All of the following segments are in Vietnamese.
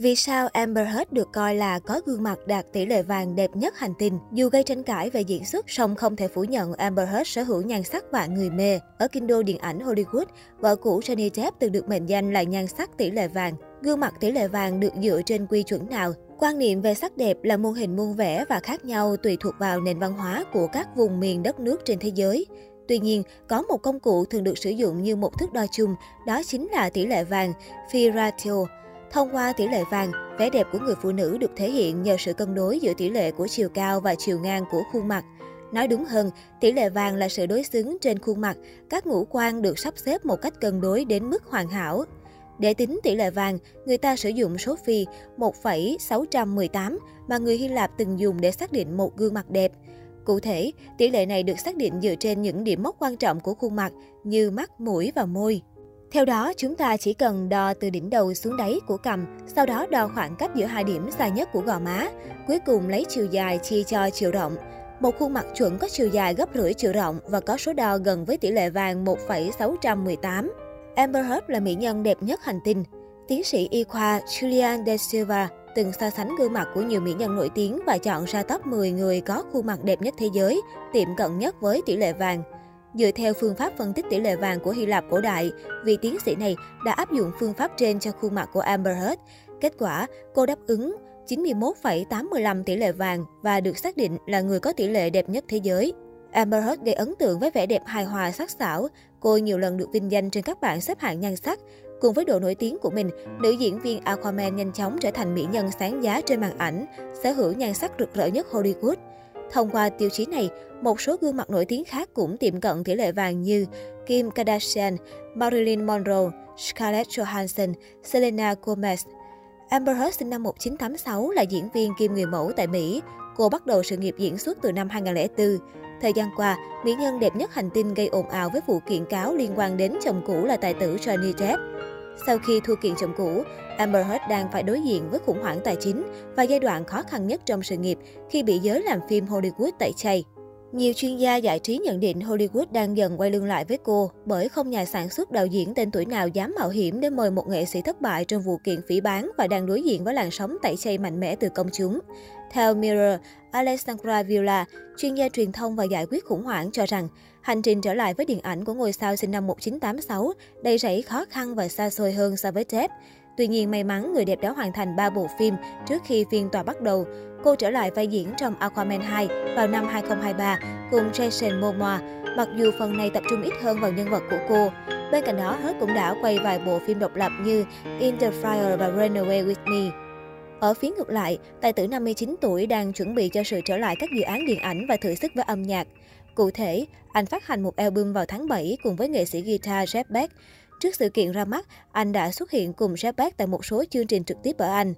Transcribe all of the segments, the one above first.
Vì sao Amber Heard được coi là có gương mặt đạt tỷ lệ vàng đẹp nhất hành tinh? Dù gây tranh cãi về diễn xuất, song không thể phủ nhận Amber Heard sở hữu nhan sắc vạn người mê. Ở kinh đô điện ảnh Hollywood, vợ cũ Johnny Depp từng được mệnh danh là nhan sắc tỷ lệ vàng. Gương mặt tỷ lệ vàng được dựa trên quy chuẩn nào? Quan niệm về sắc đẹp là môn hình muôn vẻ và khác nhau tùy thuộc vào nền văn hóa của các vùng miền đất nước trên thế giới. Tuy nhiên, có một công cụ thường được sử dụng như một thước đo chung, đó chính là tỷ lệ vàng, phi ratio. Thông qua tỷ lệ vàng, vẻ đẹp của người phụ nữ được thể hiện nhờ sự cân đối giữa tỷ lệ của chiều cao và chiều ngang của khuôn mặt. Nói đúng hơn, tỷ lệ vàng là sự đối xứng trên khuôn mặt, các ngũ quan được sắp xếp một cách cân đối đến mức hoàn hảo. Để tính tỷ lệ vàng, người ta sử dụng số phi 1,618 mà người Hy Lạp từng dùng để xác định một gương mặt đẹp. Cụ thể, tỷ lệ này được xác định dựa trên những điểm mốc quan trọng của khuôn mặt như mắt, mũi và môi. Theo đó, chúng ta chỉ cần đo từ đỉnh đầu xuống đáy của cằm, sau đó đo khoảng cách giữa hai điểm dài nhất của gò má, cuối cùng lấy chiều dài chia cho chiều rộng. Một khuôn mặt chuẩn có chiều dài gấp rưỡi chiều rộng và có số đo gần với tỷ lệ vàng 1,618. Amber Heard là mỹ nhân đẹp nhất hành tinh. Tiến sĩ y khoa Julian De Silva từng so sánh gương mặt của nhiều mỹ nhân nổi tiếng và chọn ra top 10 người có khuôn mặt đẹp nhất thế giới, tiệm cận nhất với tỷ lệ vàng. Dựa theo phương pháp phân tích tỷ lệ vàng của Hy Lạp cổ đại, vị tiến sĩ này đã áp dụng phương pháp trên cho khuôn mặt của Amber Heard. Kết quả, cô đáp ứng 91,815 tỷ lệ vàng và được xác định là người có tỷ lệ đẹp nhất thế giới. Amber Heard gây ấn tượng với vẻ đẹp hài hòa sắc sảo. Cô nhiều lần được vinh danh trên các bảng xếp hạng nhan sắc. Cùng với độ nổi tiếng của mình, nữ diễn viên Aquaman nhanh chóng trở thành mỹ nhân sáng giá trên màn ảnh, sở hữu nhan sắc rực rỡ nhất Hollywood. Thông qua tiêu chí này, một số gương mặt nổi tiếng khác cũng tiệm cận tỷ lệ vàng như Kim Kardashian, Marilyn Monroe, Scarlett Johansson, Selena Gomez. Amber Heard sinh năm 1986 là diễn viên kim người mẫu tại Mỹ. Cô bắt đầu sự nghiệp diễn xuất từ năm 2004. Thời gian qua, mỹ nhân đẹp nhất hành tinh gây ồn ào với vụ kiện cáo liên quan đến chồng cũ là tài tử Johnny Depp. Sau khi thua kiện chồng cũ, Amber Heard đang phải đối diện với khủng hoảng tài chính và giai đoạn khó khăn nhất trong sự nghiệp khi bị giới làm phim Hollywood tẩy chay. Nhiều chuyên gia giải trí nhận định Hollywood đang dần quay lưng lại với cô bởi không nhà sản xuất đạo diễn tên tuổi nào dám mạo hiểm để mời một nghệ sĩ thất bại trong vụ kiện phỉ bán và đang đối diện với làn sóng tẩy chay mạnh mẽ từ công chúng. Theo Mirror, Alessandra Villa, chuyên gia truyền thông và giải quyết khủng hoảng cho rằng hành trình trở lại với điện ảnh của ngôi sao sinh năm 1986 đầy rẫy khó khăn và xa xôi hơn so với Depp. Tuy nhiên, may mắn người đẹp đã hoàn thành 3 bộ phim trước khi phiên tòa bắt đầu. Cô trở lại vai diễn trong Aquaman 2 vào năm 2023 cùng Jason Momoa, mặc dù phần này tập trung ít hơn vào nhân vật của cô. Bên cạnh đó, Hớt cũng đã quay vài bộ phim độc lập như In the Fire và Runaway With Me. Ở phía ngược lại, tài tử 59 tuổi đang chuẩn bị cho sự trở lại các dự án điện ảnh và thử sức với âm nhạc. Cụ thể, anh phát hành một album vào tháng 7 cùng với nghệ sĩ guitar Jeff Beck. Trước sự kiện ra mắt, anh đã xuất hiện cùng Jeff Beck tại một số chương trình trực tiếp ở Anh.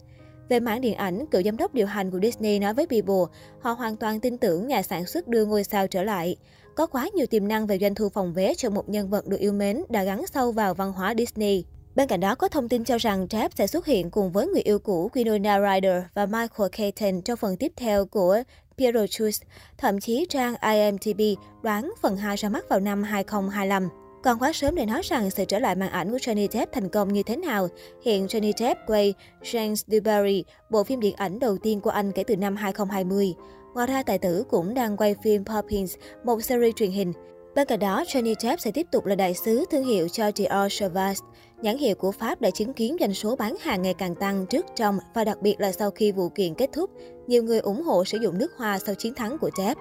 Về mảng điện ảnh, cựu giám đốc điều hành của Disney nói với People, họ hoàn toàn tin tưởng nhà sản xuất đưa ngôi sao trở lại. Có quá nhiều tiềm năng về doanh thu phòng vé cho một nhân vật được yêu mến đã gắn sâu vào văn hóa Disney. Bên cạnh đó, có thông tin cho rằng Jeff sẽ xuất hiện cùng với người yêu cũ Winona Ryder và Michael Keaton trong phần tiếp theo của Beetlejuice. Thậm chí trang IMDb đoán phần 2 ra mắt vào năm 2025. Còn quá sớm để nói rằng sự trở lại màn ảnh của Johnny Depp thành công như thế nào. Hiện Johnny Depp quay James Dubarry, bộ phim điện ảnh đầu tiên của anh kể từ năm 2020. Ngoài ra, tài tử cũng đang quay phim Poppins, một series truyền hình. Bên cạnh đó, Johnny Depp sẽ tiếp tục là đại sứ thương hiệu cho Dior Sauvage. Nhãn hiệu của Pháp đã chứng kiến doanh số bán hàng ngày càng tăng trước trong và đặc biệt là sau khi vụ kiện kết thúc. Nhiều người ủng hộ sử dụng nước hoa sau chiến thắng của Jeff.